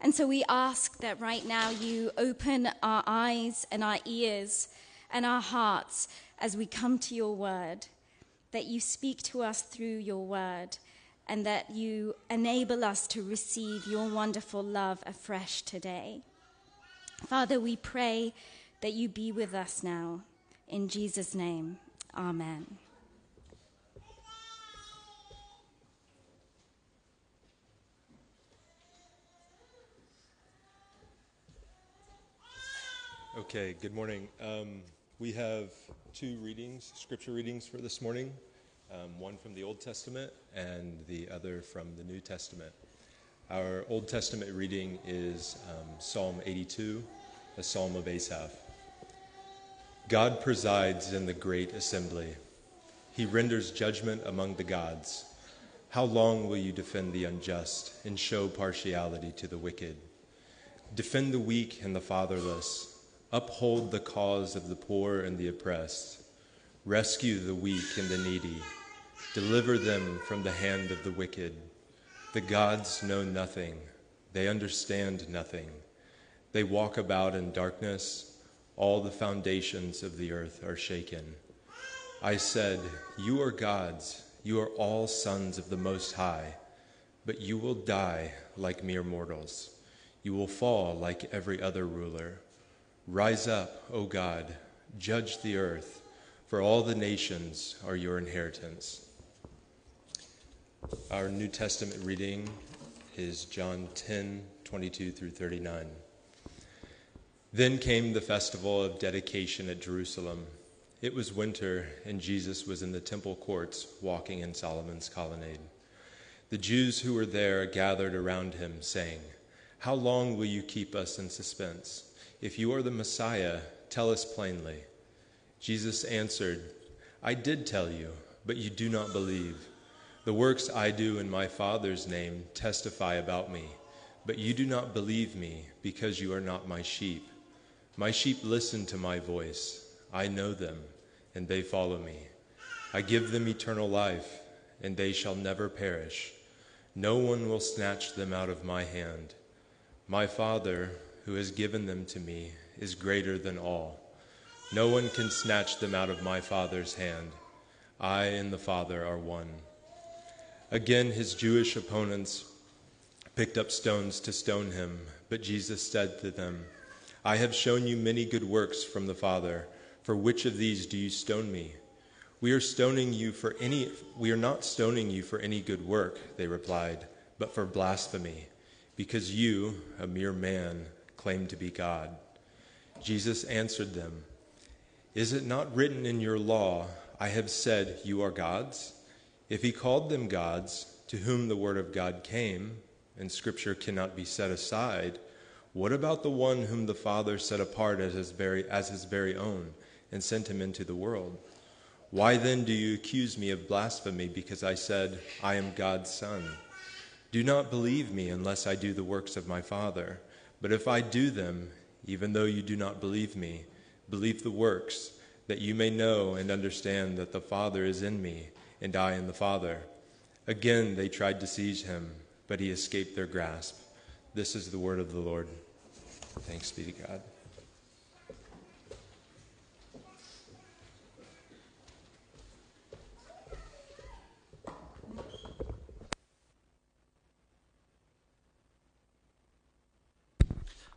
And so we ask that right now you open our eyes and our ears and our hearts as we come to your word, that you speak to us through your word, and that you enable us to receive your wonderful love afresh today. Father, we pray that you be with us now. In Jesus' name, amen. Okay, good morning. Um, we have two readings, scripture readings for this morning um, one from the Old Testament and the other from the New Testament. Our Old Testament reading is um, Psalm 82, a psalm of Asaph. God presides in the great assembly, He renders judgment among the gods. How long will you defend the unjust and show partiality to the wicked? Defend the weak and the fatherless Uphold the cause of the poor and the oppressed. Rescue the weak and the needy. Deliver them from the hand of the wicked. The gods know nothing, they understand nothing. They walk about in darkness. All the foundations of the earth are shaken. I said, You are gods, you are all sons of the Most High, but you will die like mere mortals. You will fall like every other ruler. Rise up, O God, judge the earth, for all the nations are your inheritance. Our New Testament reading is John 10 22 through 39. Then came the festival of dedication at Jerusalem. It was winter, and Jesus was in the temple courts walking in Solomon's colonnade. The Jews who were there gathered around him, saying, How long will you keep us in suspense? If you are the Messiah, tell us plainly. Jesus answered, I did tell you, but you do not believe. The works I do in my Father's name testify about me, but you do not believe me because you are not my sheep. My sheep listen to my voice. I know them, and they follow me. I give them eternal life, and they shall never perish. No one will snatch them out of my hand. My Father, who has given them to me is greater than all. No one can snatch them out of my Father's hand. I and the Father are one. Again, his Jewish opponents picked up stones to stone him, but Jesus said to them, I have shown you many good works from the Father. For which of these do you stone me? We are stoning you for any we are not stoning you for any good work, they replied, but for blasphemy, because you, a mere man, claim to be God. Jesus answered them, Is it not written in your law, I have said, You are gods? If he called them gods, to whom the word of God came, and scripture cannot be set aside, what about the one whom the Father set apart as his very, as his very own and sent him into the world? Why then do you accuse me of blasphemy because I said, I am God's Son? Do not believe me unless I do the works of my Father. But if I do them, even though you do not believe me, believe the works, that you may know and understand that the Father is in me, and I in the Father. Again they tried to seize him, but he escaped their grasp. This is the word of the Lord. Thanks be to God.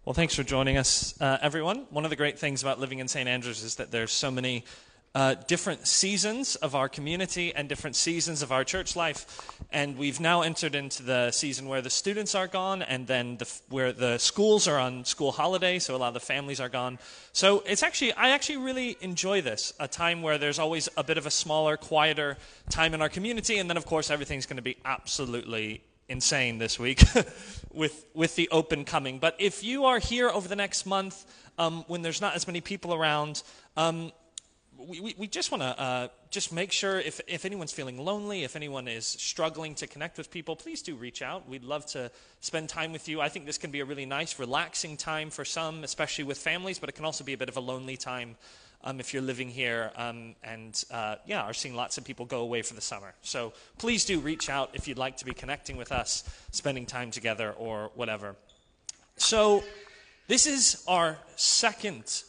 Well, thanks for joining us, uh, everyone. One of the great things about living in St. Andrews is that there's so many uh, different seasons of our community and different seasons of our church life. And we've now entered into the season where the students are gone and then the, where the schools are on school holiday, so a lot of the families are gone. So it's actually, I actually really enjoy this, a time where there's always a bit of a smaller, quieter time in our community. And then, of course, everything's going to be absolutely insane this week with, with the open coming. But if you are here over the next month um, when there's not as many people around, um, we, we, we, just want to uh, just make sure if, if anyone's feeling lonely, if anyone is struggling to connect with people, please do reach out. We'd love to spend time with you. I think this can be a really nice, relaxing time for some, especially with families, but it can also be a bit of a lonely time um, if you're living here um, and uh, yeah are seeing lots of people go away for the summer. So please do reach out if you'd like to be connecting with us spending time together or whatever. So, this is our second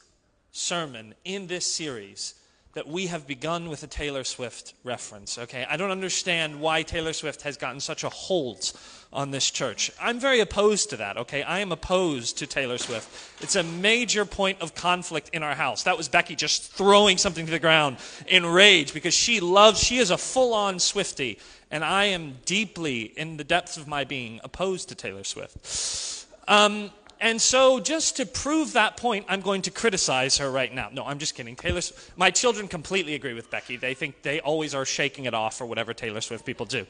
sermon in this series that we have begun with a Taylor Swift reference. Okay, I don't understand why Taylor Swift has gotten such a hold on this church. I'm very opposed to that. Okay, I am opposed to Taylor Swift. It's a major point of conflict in our house. That was Becky just throwing something to the ground in rage because she loves. She is a full-on Swifty, and I am deeply, in the depths of my being, opposed to Taylor Swift. Um, and so, just to prove that point, I'm going to criticize her right now. No, I'm just kidding. Taylor, my children completely agree with Becky. They think they always are shaking it off or whatever Taylor Swift people do.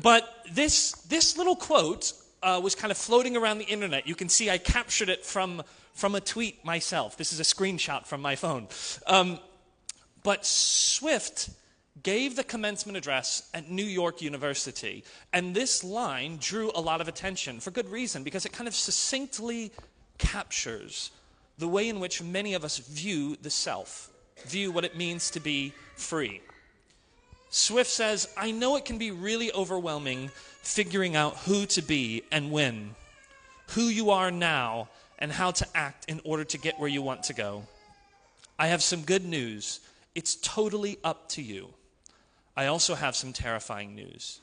But this, this little quote uh, was kind of floating around the internet. You can see I captured it from, from a tweet myself. This is a screenshot from my phone. Um, but Swift gave the commencement address at New York University. And this line drew a lot of attention for good reason, because it kind of succinctly captures the way in which many of us view the self, view what it means to be free. Swift says, I know it can be really overwhelming figuring out who to be and when, who you are now, and how to act in order to get where you want to go. I have some good news. It's totally up to you. I also have some terrifying news.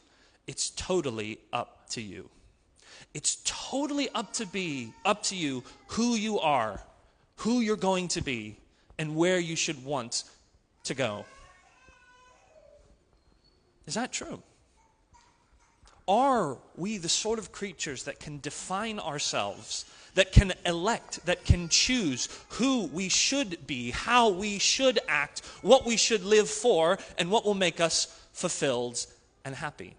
It's totally up to you. It's totally up to be up to you who you are, who you're going to be, and where you should want to go. Is that true? Are we the sort of creatures that can define ourselves, that can elect, that can choose who we should be, how we should act, what we should live for, and what will make us fulfilled and happy?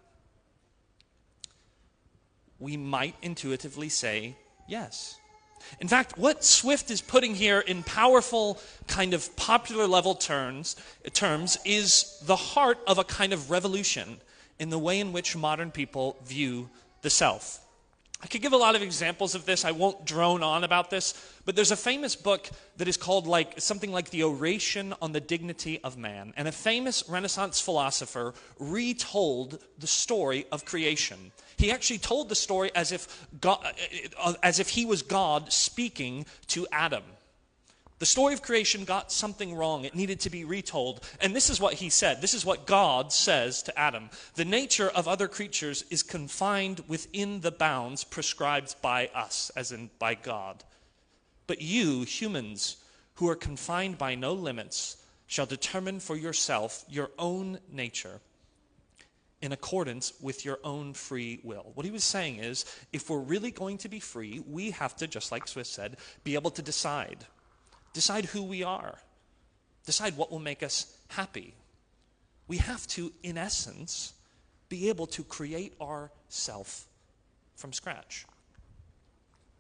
We might intuitively say yes. In fact, what Swift is putting here in powerful, kind of popular level terms, terms is the heart of a kind of revolution in the way in which modern people view the self. I could give a lot of examples of this. I won't drone on about this, but there's a famous book that is called like something like The Oration on the Dignity of Man. And a famous Renaissance philosopher retold the story of creation. He actually told the story as if, God, uh, as if he was God speaking to Adam. The story of creation got something wrong. It needed to be retold. And this is what he said. This is what God says to Adam. The nature of other creatures is confined within the bounds prescribed by us, as in by God. But you, humans, who are confined by no limits, shall determine for yourself your own nature in accordance with your own free will. What he was saying is if we're really going to be free, we have to, just like Swift said, be able to decide decide who we are, decide what will make us happy. We have to, in essence, be able to create our self from scratch.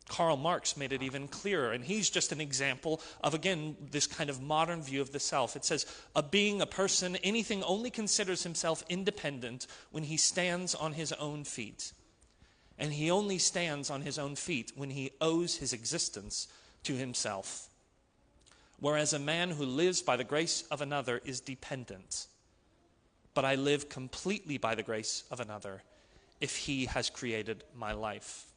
Karl Marx made it even clearer, and he's just an example of, again, this kind of modern view of the self. It says, a being, a person, anything only considers himself independent when he stands on his own feet. And he only stands on his own feet when he owes his existence to himself whereas a man who lives by the grace of another is dependent. But I live completely by the grace of another if he has created my life.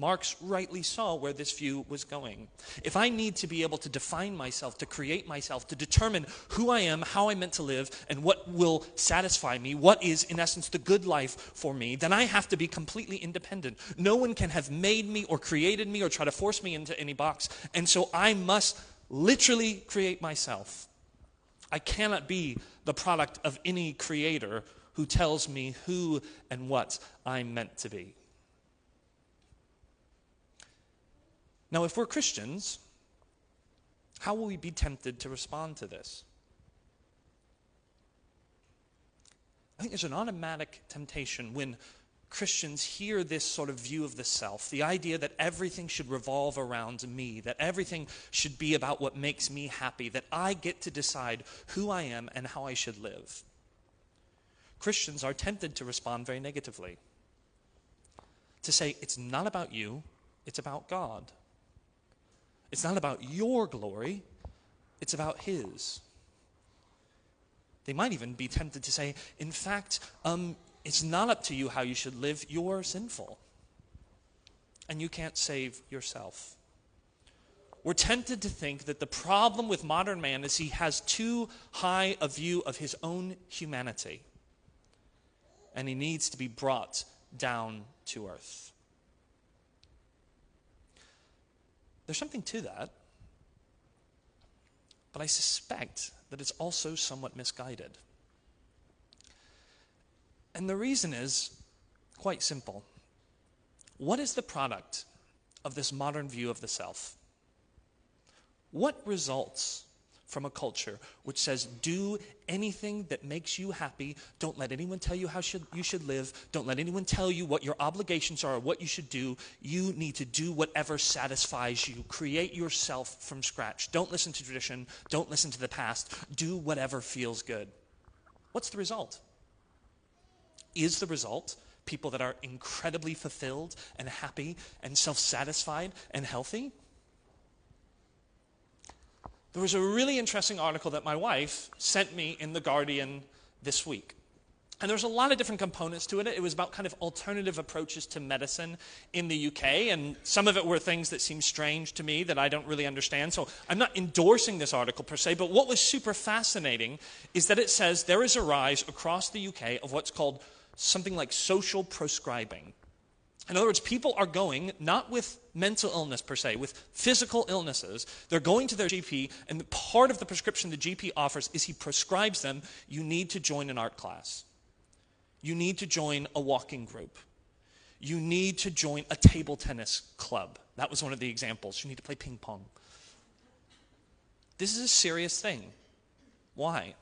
Marx rightly saw where this view was going. If I need to be able to define myself, to create myself, to determine who I am, how I'm meant to live, and what will satisfy me, what is, in essence, the good life for me, then I have to be completely independent. No one can have made me or created me or try to force me into any box. And so I must literally create myself. I cannot be the product of any creator who tells me who and what I'm meant to be. Now, if we're Christians, how will we be tempted to respond to this? I think there's an automatic temptation when Christians hear this sort of view of the self, the idea that everything should revolve around me, that everything should be about what makes me happy, that I get to decide who I am and how I should live. Christians are tempted to respond very negatively. To say, it's not about you, it's about God. It's not about your glory, it's about His. They might even be tempted to say, in fact, um, it's not up to you how you should live, you're sinful. and you can't save yourself. We're tempted to think that the problem with modern man is he has too high a view of his own humanity, and he needs to be brought down to earth. There's something to that, but I suspect that it's also somewhat misguided. And the reason is quite simple. What is the product of this modern view of the self? What results from a culture which says, do anything that makes you happy. Don't let anyone tell you how should, you should live. Don't let anyone tell you what your obligations are or what you should do. You need to do whatever satisfies you. Create yourself from scratch. Don't listen to tradition. Don't listen to the past. Do whatever feels good. What's the result? Is the result people that are incredibly fulfilled and happy and self satisfied and healthy? There was a really interesting article that my wife sent me in The Guardian this week. And there's a lot of different components to it. It was about kind of alternative approaches to medicine in the UK. And some of it were things that seem strange to me that I don't really understand. So I'm not endorsing this article per se. But what was super fascinating is that it says there is a rise across the UK of what's called something like social prescribing. In other words, people are going not with mental illness per se, with physical illnesses. They're going to their GP, and part of the prescription the GP offers is he prescribes them you need to join an art class, you need to join a walking group, you need to join a table tennis club. That was one of the examples. You need to play ping pong. This is a serious thing. Why?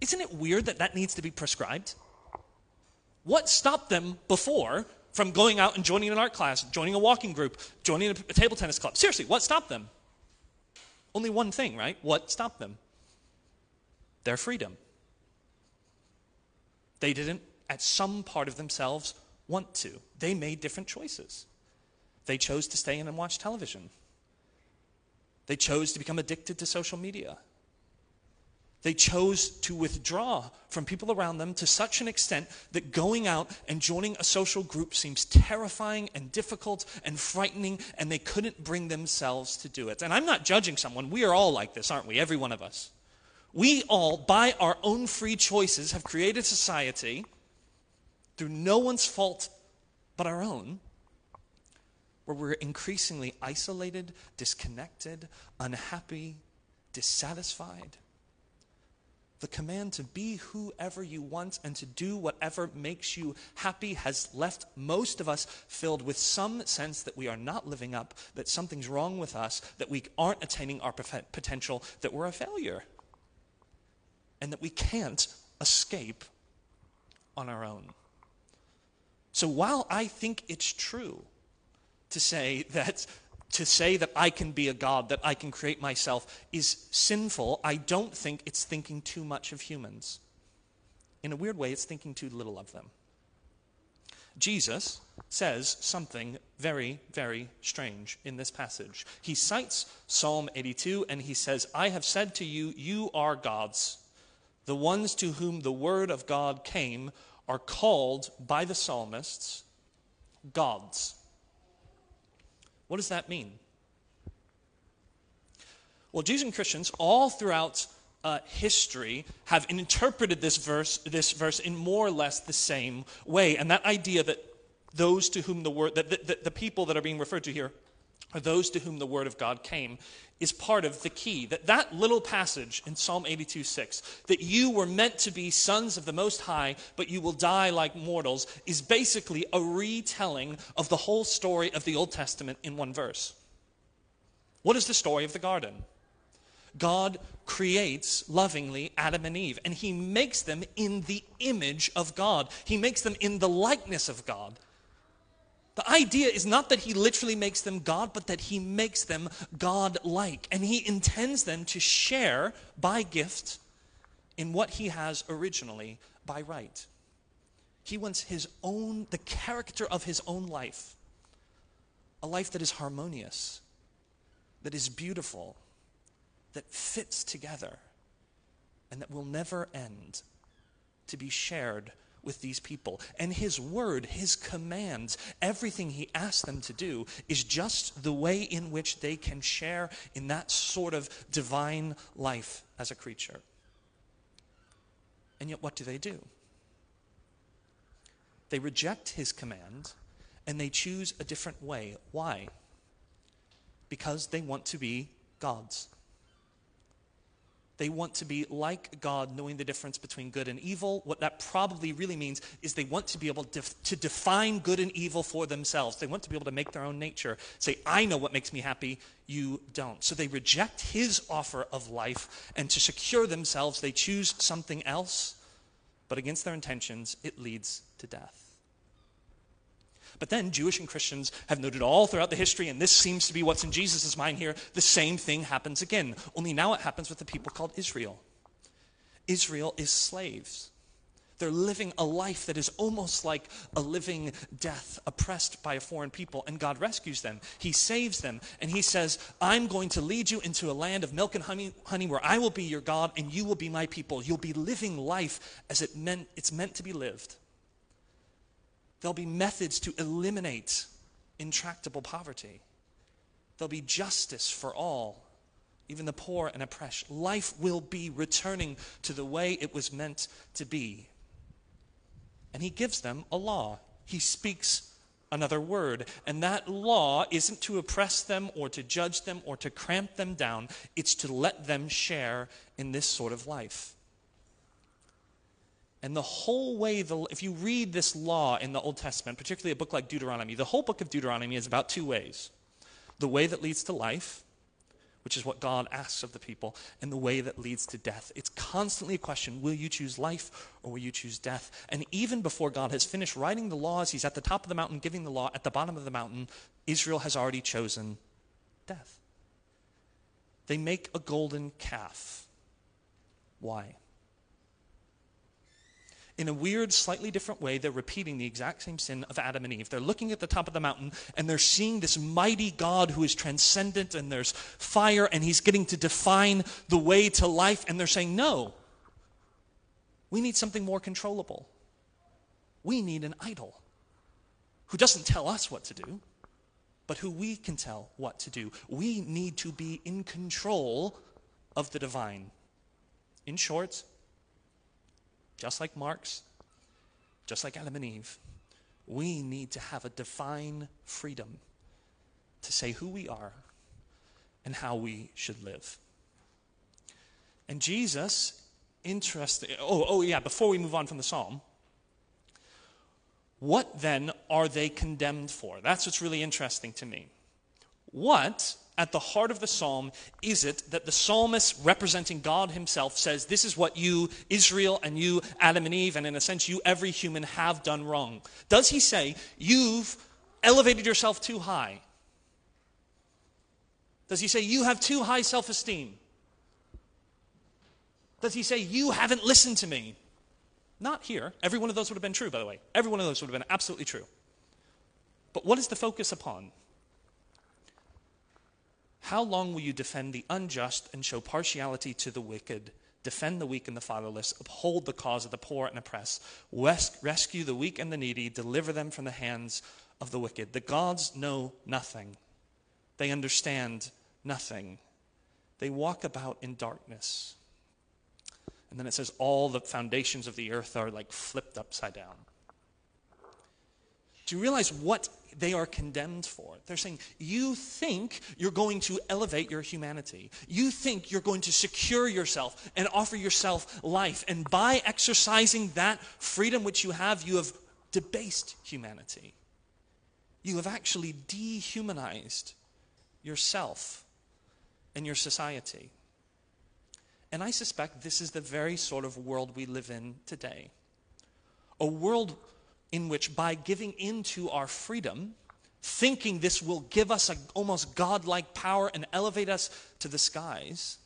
Isn't it weird that that needs to be prescribed? What stopped them before from going out and joining an art class, joining a walking group, joining a, a table tennis club? Seriously, what stopped them? Only one thing, right? What stopped them? Their freedom. They didn't, at some part of themselves, want to. They made different choices. They chose to stay in and watch television. They chose to become addicted to social media. They chose to withdraw from people around them to such an extent that going out and joining a social group seems terrifying and difficult and frightening, and they couldn't bring themselves to do it. And I'm not judging someone. We are all like this, aren't we? Every one of us. We all, by our own free choices, have created society through no one's fault but our own, where we're increasingly isolated, disconnected, unhappy, dissatisfied the command to be whoever you want and to do whatever makes you happy has left most of us filled with some sense that we are not living up, that something's wrong with us, that we aren't attaining our potential, that we're a failure, and that we can't escape on our own. So while I think it's true to say that to say that I can be a God, that I can create myself, is sinful, I don't think it's thinking too much of humans. In a weird way, it's thinking too little of them. Jesus says something very, very strange in this passage. He cites Psalm 82 and he says, I have said to you, you are gods. The ones to whom the word of God came are called by the psalmists gods. What does that mean? Well, Jews and Christians all throughout uh, history have interpreted this verse, this verse in more or less the same way. And that idea that those to whom the word, that the, the, the people that are being referred to here are those to whom the word of God came, is part of the key. That that little passage in Psalm 82 6, that you were meant to be sons of the Most High, but you will die like mortals, is basically a retelling of the whole story of the Old Testament in one verse. What is the story of the garden? God creates lovingly Adam and Eve, and he makes them in the image of God. He makes them in the likeness of God. The idea is not that he literally makes them God, but that he makes them God like. And he intends them to share by gift in what he has originally by right. He wants his own, the character of his own life, a life that is harmonious, that is beautiful, that fits together, and that will never end, to be shared with these people. And his word, his commands, everything he asks them to do is just the way in which they can share in that sort of divine life as a creature. And yet, what do they do? They reject his command and they choose a different way. Why? Because they want to be gods. They want to be like God, knowing the difference between good and evil. What that probably really means is they want to be able to, to define good and evil for themselves. They want to be able to make their own nature. Say, I know what makes me happy, you don't. So they reject his offer of life, and to secure themselves, they choose something else, but against their intentions, it leads to death. But then Jewish and Christians have noted all throughout the history, and this seems to be what's in Jesus' mind here. The same thing happens again, only now it happens with the people called Israel. Israel is slaves. They're living a life that is almost like a living death, oppressed by a foreign people, and God rescues them. He saves them, and He says, I'm going to lead you into a land of milk and honey, honey where I will be your God, and you will be my people. You'll be living life as it meant, it's meant to be lived. There'll be methods to eliminate intractable poverty. There'll be justice for all, even the poor and oppressed. Life will be returning to the way it was meant to be. And he gives them a law. He speaks another word. And that law isn't to oppress them or to judge them or to cramp them down, it's to let them share in this sort of life. And the whole way, the, if you read this law in the Old Testament, particularly a book like Deuteronomy, the whole book of Deuteronomy is about two ways the way that leads to life, which is what God asks of the people, and the way that leads to death. It's constantly a question will you choose life or will you choose death? And even before God has finished writing the laws, he's at the top of the mountain giving the law, at the bottom of the mountain, Israel has already chosen death. They make a golden calf. Why? In a weird, slightly different way, they're repeating the exact same sin of Adam and Eve. They're looking at the top of the mountain and they're seeing this mighty God who is transcendent and there's fire and he's getting to define the way to life. And they're saying, no, we need something more controllable. We need an idol who doesn't tell us what to do, but who we can tell what to do. We need to be in control of the divine. In short, just like Marx, just like Adam and Eve, we need to have a divine freedom to say who we are and how we should live. And Jesus, interesting. Oh, oh yeah, before we move on from the psalm, what then are they condemned for? That's what's really interesting to me. What at the heart of the psalm is it that the psalmist, representing God himself, says, This is what you, Israel, and you, Adam and Eve, and in a sense, you, every human, have done wrong? Does he say, You've elevated yourself too high? Does he say, You have too high self esteem? Does he say, You haven't listened to me? Not here. Every one of those would have been true, by the way. Every one of those would have been absolutely true. But what is the focus upon? How long will you defend the unjust and show partiality to the wicked? Defend the weak and the fatherless, uphold the cause of the poor and oppressed, res- rescue the weak and the needy, deliver them from the hands of the wicked. The gods know nothing, they understand nothing. They walk about in darkness. And then it says all the foundations of the earth are like flipped upside down. Do you realize what they are condemned for? It. They're saying, You think you're going to elevate your humanity. You think you're going to secure yourself and offer yourself life. And by exercising that freedom which you have, you have debased humanity. You have actually dehumanized yourself and your society. And I suspect this is the very sort of world we live in today. A world in which, by giving into our freedom, thinking this will give us an almost godlike power and elevate us to the skies,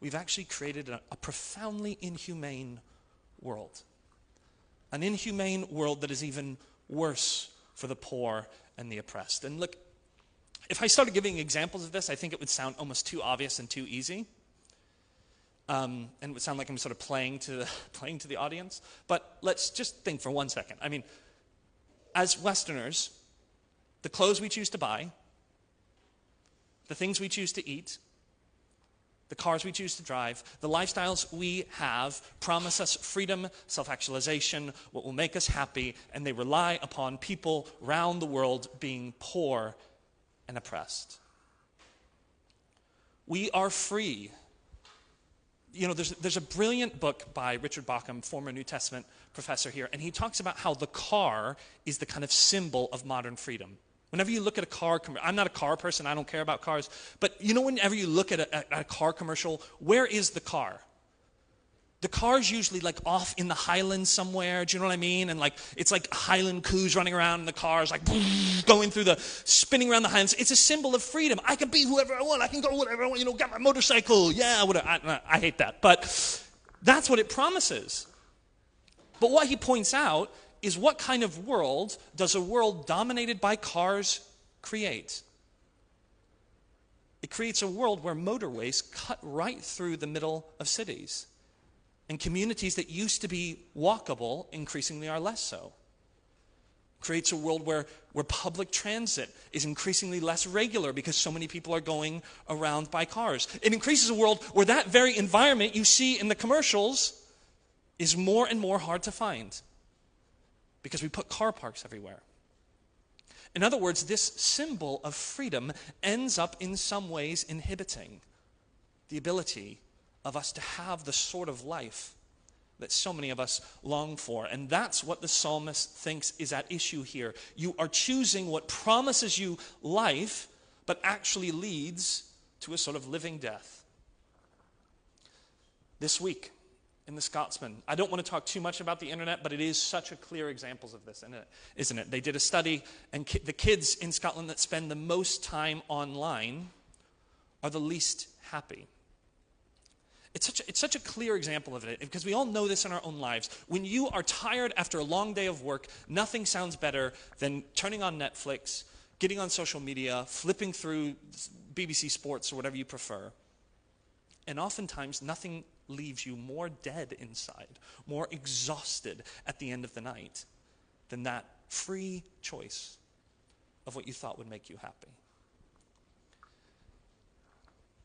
we've actually created a, a profoundly inhumane world. An inhumane world that is even worse for the poor and the oppressed. And look, if I started giving examples of this, I think it would sound almost too obvious and too easy. Um, and it would sound like I'm sort of playing to, the, playing to the audience. But let's just think for one second. I mean, as Westerners, the clothes we choose to buy, the things we choose to eat, the cars we choose to drive, the lifestyles we have promise us freedom, self actualization, what will make us happy, and they rely upon people round the world being poor and oppressed. We are free. You know, there's, there's a brilliant book by Richard Bauckham, former New Testament professor here, and he talks about how the car is the kind of symbol of modern freedom. Whenever you look at a car, I'm not a car person, I don't care about cars, but you know, whenever you look at a, at a car commercial, where is the car? The car's usually like off in the highlands somewhere. Do you know what I mean? And like it's like Highland coos running around, and the car's like going through the spinning around the highlands. It's a symbol of freedom. I can be whoever I want. I can go whatever I want. You know, get my motorcycle. Yeah, whatever. I, I hate that, but that's what it promises. But what he points out is what kind of world does a world dominated by cars create? It creates a world where motorways cut right through the middle of cities. And communities that used to be walkable increasingly are less so. Creates a world where, where public transit is increasingly less regular because so many people are going around by cars. It increases a world where that very environment you see in the commercials is more and more hard to find because we put car parks everywhere. In other words, this symbol of freedom ends up in some ways inhibiting the ability of us to have the sort of life that so many of us long for. And that's what the psalmist thinks is at issue here. You are choosing what promises you life, but actually leads to a sort of living death. This week, in the Scotsman. I don't want to talk too much about the internet, but it is such a clear examples of this, isn't it? They did a study, and ki- the kids in Scotland that spend the most time online are the least happy. It's such, a, it's such a clear example of it because we all know this in our own lives. When you are tired after a long day of work, nothing sounds better than turning on Netflix, getting on social media, flipping through BBC Sports or whatever you prefer. And oftentimes, nothing leaves you more dead inside, more exhausted at the end of the night than that free choice of what you thought would make you happy.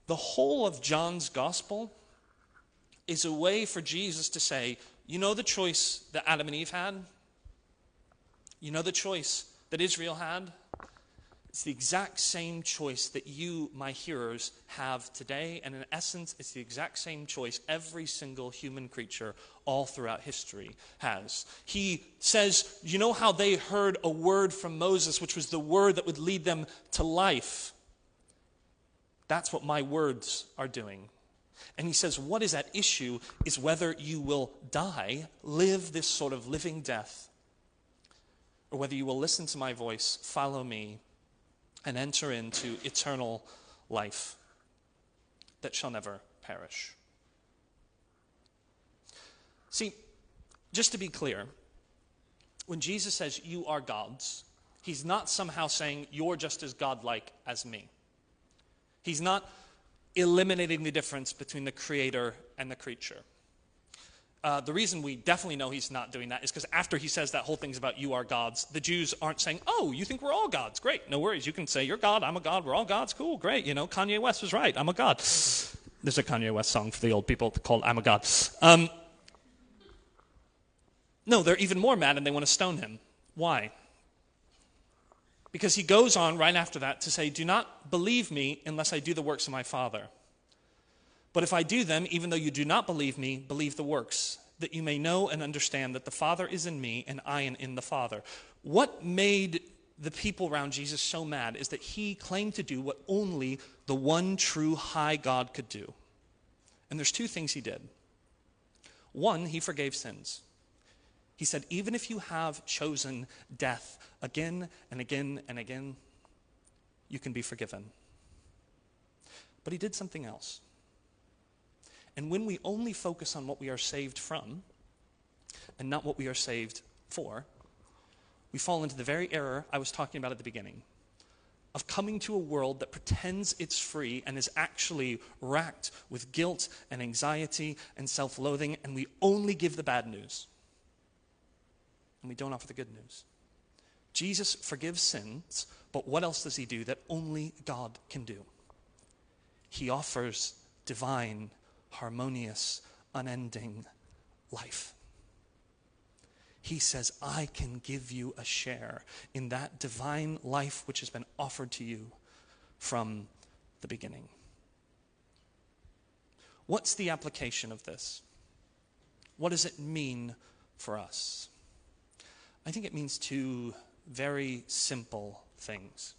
The whole of John's gospel is a way for Jesus to say, You know the choice that Adam and Eve had? You know the choice that Israel had? It's the exact same choice that you, my hearers, have today. And in essence, it's the exact same choice every single human creature all throughout history has. He says, You know how they heard a word from Moses, which was the word that would lead them to life? That's what my words are doing. And he says, What is at issue is whether you will die, live this sort of living death, or whether you will listen to my voice, follow me and enter into eternal life that shall never perish. See, just to be clear, when Jesus says, You are gods, he's not somehow saying, You're just as godlike as me. He's not eliminating the difference between the creator and the creature. Uh, the reason we definitely know he's not doing that is because after he says that whole thing's about you are gods, the Jews aren't saying, oh, you think we're all gods. Great, no worries. You can say you're God, I'm a God, we're all gods. Cool, great. You know, Kanye West was right, I'm a God. There's a Kanye West song for the old people called I'm a God. Um, no, they're even more mad and they want to stone him. Why? Because he goes on right after that to say, Do not believe me unless I do the works of my Father. But if I do them, even though you do not believe me, believe the works, that you may know and understand that the Father is in me and I am in the Father. What made the people around Jesus so mad is that he claimed to do what only the one true high God could do. And there's two things he did. One, he forgave sins. He said, even if you have chosen death again and again and again, you can be forgiven. But he did something else. And when we only focus on what we are saved from and not what we are saved for, we fall into the very error I was talking about at the beginning of coming to a world that pretends it's free and is actually racked with guilt and anxiety and self loathing, and we only give the bad news. And we don't offer the good news. Jesus forgives sins, but what else does he do that only God can do? He offers divine, harmonious, unending life. He says, I can give you a share in that divine life which has been offered to you from the beginning. What's the application of this? What does it mean for us? I think it means two very simple things.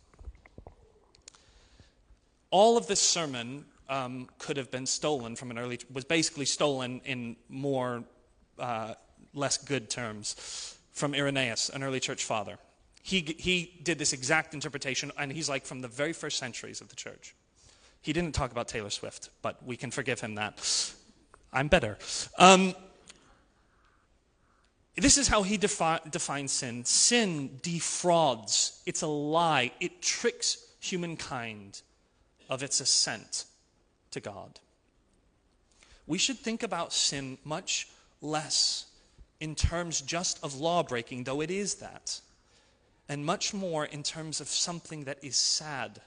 All of this sermon um, could have been stolen from an early, was basically stolen in more, uh, less good terms from Irenaeus, an early church father. He, he did this exact interpretation, and he's like from the very first centuries of the church. He didn't talk about Taylor Swift, but we can forgive him that. I'm better. Um, this is how he defi- defines sin. Sin defrauds, it's a lie, it tricks humankind of its assent to God. We should think about sin much less in terms just of law breaking, though it is that, and much more in terms of something that is sad,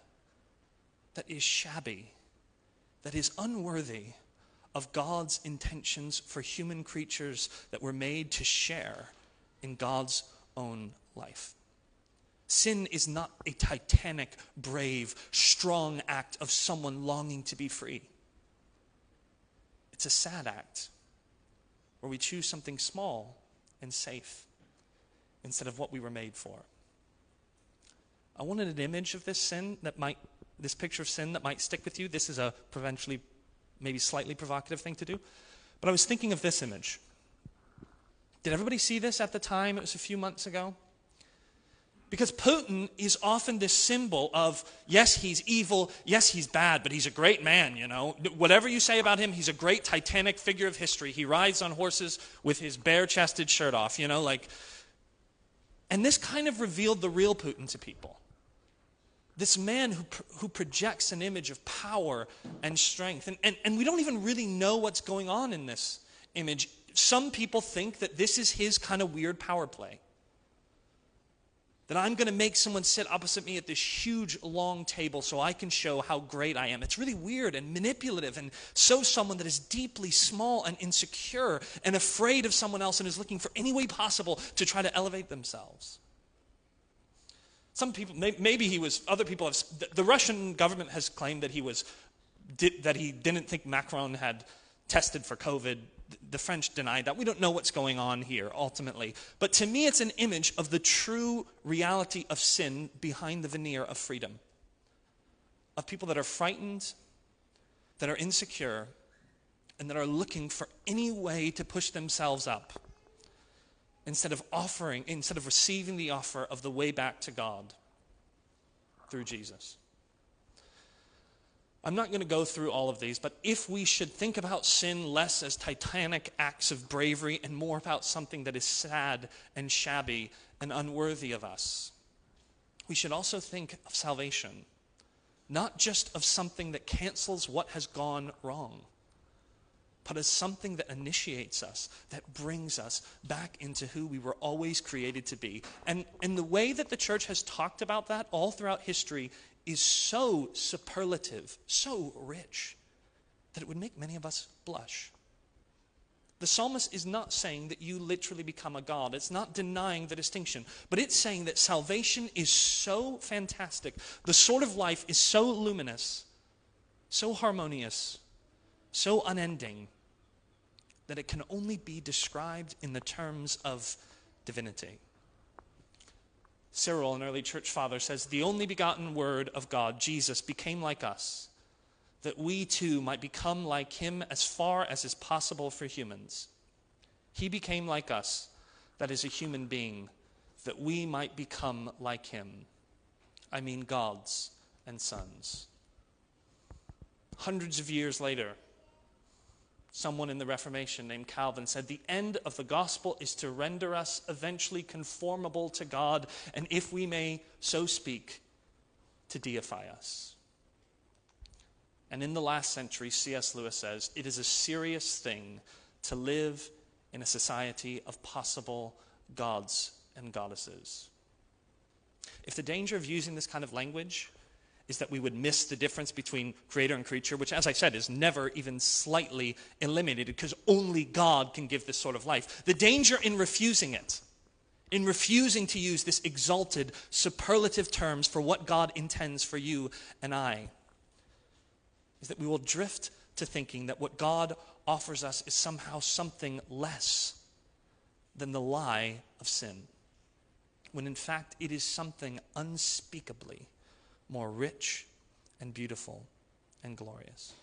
that is shabby, that is unworthy of God's intentions for human creatures that were made to share in God's own life. Sin is not a titanic, brave, strong act of someone longing to be free. It's a sad act where we choose something small and safe instead of what we were made for. I wanted an image of this sin that might, this picture of sin that might stick with you. This is a provincially maybe slightly provocative thing to do. But I was thinking of this image. Did everybody see this at the time? It was a few months ago. Because Putin is often this symbol of, yes, he's evil, yes, he's bad, but he's a great man, you know. Whatever you say about him, he's a great titanic figure of history. He rides on horses with his bare chested shirt off, you know, like. And this kind of revealed the real Putin to people. This man who, who projects an image of power and strength. And, and, and we don't even really know what's going on in this image. Some people think that this is his kind of weird power play. That I'm going to make someone sit opposite me at this huge long table so I can show how great I am. It's really weird and manipulative and so someone that is deeply small and insecure and afraid of someone else and is looking for any way possible to try to elevate themselves. Some people, maybe he was, other people have, the Russian government has claimed that he was, that he didn't think Macron had tested for COVID. The French denied that. We don't know what's going on here ultimately. But to me, it's an image of the true reality of sin behind the veneer of freedom. Of people that are frightened, that are insecure, and that are looking for any way to push themselves up instead of offering, instead of receiving the offer of the way back to God through Jesus. I'm not going to go through all of these, but if we should think about sin less as titanic acts of bravery and more about something that is sad and shabby and unworthy of us, we should also think of salvation, not just of something that cancels what has gone wrong but as something that initiates us, that brings us back into who we were always created to be. And, and the way that the church has talked about that all throughout history is so superlative, so rich, that it would make many of us blush. The psalmist is not saying that you literally become a God. It's not denying the distinction. But it's saying that salvation is so fantastic. The sort of life is so luminous, so harmonious, so unending, that it can only be described in the terms of divinity. Cyril, an early church father, says, The only begotten Word of God, Jesus, became like us, that we too might become like him as far as is possible for humans. He became like us, that is, a human being, that we might become like him. I mean, gods and sons. Hundreds of years later, Someone in the Reformation named Calvin said, The end of the gospel is to render us eventually conformable to God, and if we may so speak, to deify us. And in the last century, C.S. Lewis says, it is a serious thing to live in a society of possible gods and goddesses. If the danger of using this kind of language is that we would miss the difference between creator and creature, which, as I said, is never even slightly eliminated because only God can give this sort of life. The danger in refusing it, in refusing to use this exalted, superlative terms for what God intends for you and I, is that we will drift to thinking that what God offers us is somehow something less than the lie of sin, when in fact it is something unspeakably more rich and beautiful and glorious.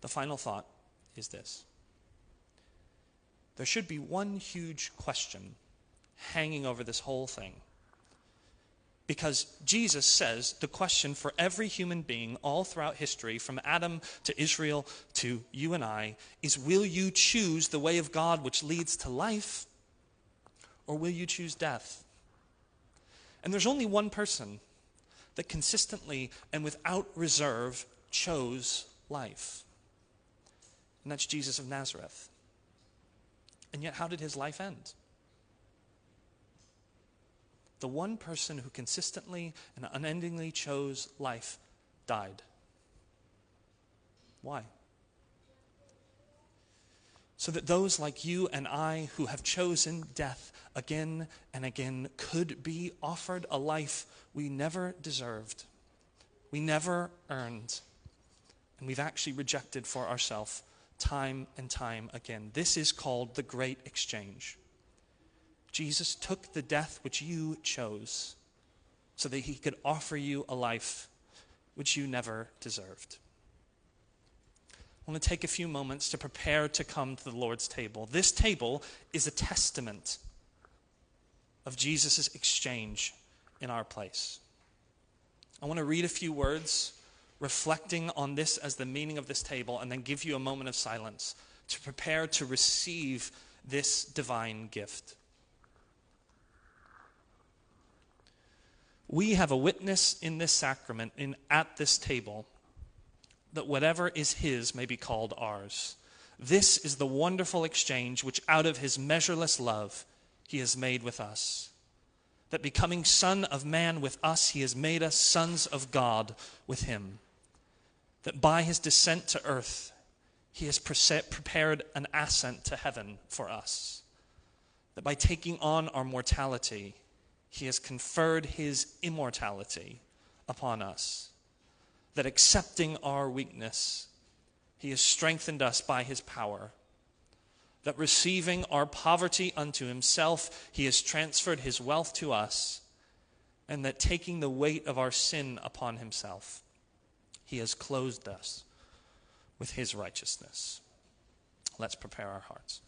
The final thought is this there should be one huge question hanging over this whole thing. Because Jesus says the question for every human being all throughout history, from Adam to Israel to you and I, is will you choose the way of God which leads to life, or will you choose death? And there's only one person that consistently and without reserve chose life, and that's Jesus of Nazareth. And yet, how did his life end? the one person who consistently and unendingly chose life died. Why? So that those like you and I who have chosen death again and again could be offered a life we never deserved, we never earned, and we've actually rejected for ourselves time and time again. This is called the Great Exchange. Jesus took the death which you chose so that he could offer you a life which you never deserved. I want to take a few moments to prepare to come to the Lord's table. This table is a testament of Jesus' exchange in our place. I want to read a few words reflecting on this as the meaning of this table and then give you a moment of silence to prepare to receive this divine gift. we have a witness in this sacrament, in, at this table, that whatever is his may be called ours. This is the wonderful exchange which, out of his measureless love, he has made with us. That becoming Son of Man with us, he has made us sons of God with him. That by his descent to earth, he has prepared an ascent to heaven for us. That by taking on our mortality, he has conferred his immortality upon us. That accepting our weakness, he has strengthened us by his power. That receiving our poverty unto himself, he has transferred his wealth to us. And that taking the weight of our sin upon himself, he has clothed us with his righteousness. Let's prepare our hearts.